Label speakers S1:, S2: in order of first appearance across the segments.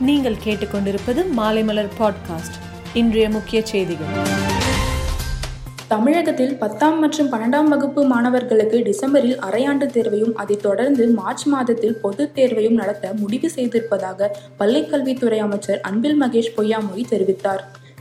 S1: நீங்கள் கேட்டுக்கொண்டிருப்பது மாலைமலர் பாட்காஸ்ட் இன்றைய முக்கிய செய்திகள்.
S2: தமிழகத்தில் பத்தாம் மற்றும் பன்னெண்டாம் வகுப்பு மாணவர்களுக்கு டிசம்பரில் அரையாண்டு தேர்வையும் அதைத் தொடர்ந்து மார்ச் மாதத்தில் பொதுத் தேர்வையும் நடத்த முடிவு செய்திருப்பதாக பள்ளிக்கல்வித்துறை அமைச்சர் அன்பில் மகேஷ் பொய்யாமொழி தெரிவித்தார்.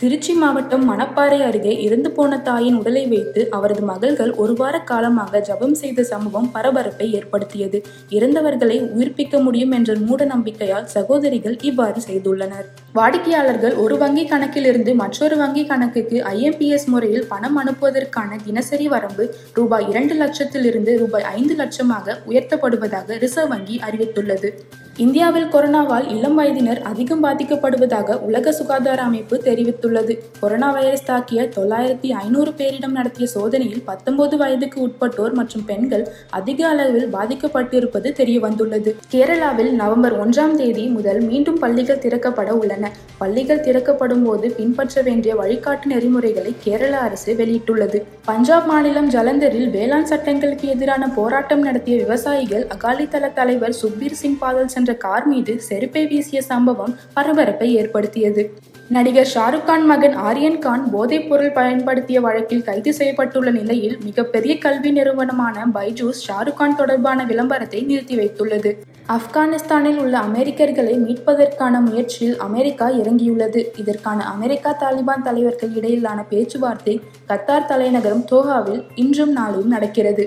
S2: திருச்சி மாவட்டம் மணப்பாறை அருகே இறந்து போன தாயின் உடலை வைத்து அவரது மகள்கள் ஒரு வார காலமாக ஜபம் செய்த சம்பவம் பரபரப்பை ஏற்படுத்தியது. இறந்தவர்களை உயிர்ப்பிக்க முடியும் என்ற மூட நம்பிக்கையால் சகோதரிகள் இவ்வாறு செய்துள்ளனர். வாடிக்கையாளர்கள் ஒரு வங்கி கணக்கிலிருந்து மற்றொரு வங்கி கணக்குக்கு ஐஎம்பிஎஸ் முறையில் பணம் அனுப்புவதற்கான தினசரி வரம்பு ரூபாய் இரண்டு லட்சத்திலிருந்து ரூபாய் ஐந்து லட்சமாக உயர்த்தப்படுவதாக ரிசர்வ் வங்கி அறிவித்துள்ளது. இந்தியாவில் கொரோனாவால் இளம் வயதினர் அதிகம் பாதிக்கப்படுவதாக உலக சுகாதார அமைப்பு தெரிவித்துள்ளது. கொரோனா வைரஸ் தாக்கிய தொள்ளாயிரத்தி ஐநூறு பேரிடம் நடத்திய சோதனையில் பத்தொன்பது வயதுக்கு உட்பட்டோர் மற்றும் பெண்கள் அதிக அளவில் பாதிக்கப்பட்டிருப்பது தெரிய வந்துள்ளது கேரளாவில் நவம்பர் ஒன்றாம் தேதி முதல் மீண்டும் பள்ளிகள் திறக்கப்பட உள்ளன. பள்ளிகள் திறக்கப்படும் போது பின்பற்ற வேண்டிய வழிகாட்டு நெறிமுறைகளை கேரள அரசு வெளியிட்டுள்ளது. பஞ்சாப் மாநிலம் ஜலந்தரில் வேளாண் சட்டங்களுக்கு எதிரான போராட்டம் நடத்திய விவசாயிகள் அகாலிதள தலைவர் சுக்பீர் சிங் பாதல் சென்ற கார் மீது செருப்பை வீசிய சம்பவம் பரபரப்பை ஏற்படுத்தியது. நடிகர் ஷாருக் கான் மகன் ஆரியன் கான் போதைப் பொருள் பயன்படுத்திய வழக்கில் கைது செய்யப்பட்டுள்ள நிலையில் மிகப்பெரிய கல்வி நிறுவனமான பைஜூஸ் ஷாருக் கான் தொடர்பான விளம்பரத்தை நிறுத்தி வைத்துள்ளது. ஆப்கானிஸ்தானில் உள்ள அமெரிக்கர்களை மீட்பதற்கான முயற்சியில் அமெரிக்கா இறங்கியுள்ளது. இதற்கான அமெரிக்கா தாலிபான் தலைவர்கள் இடையிலான பேச்சுவார்த்தை கத்தார் தலைநகரம் தோஹாவில் இன்றும் நாளையும் நடக்கிறது.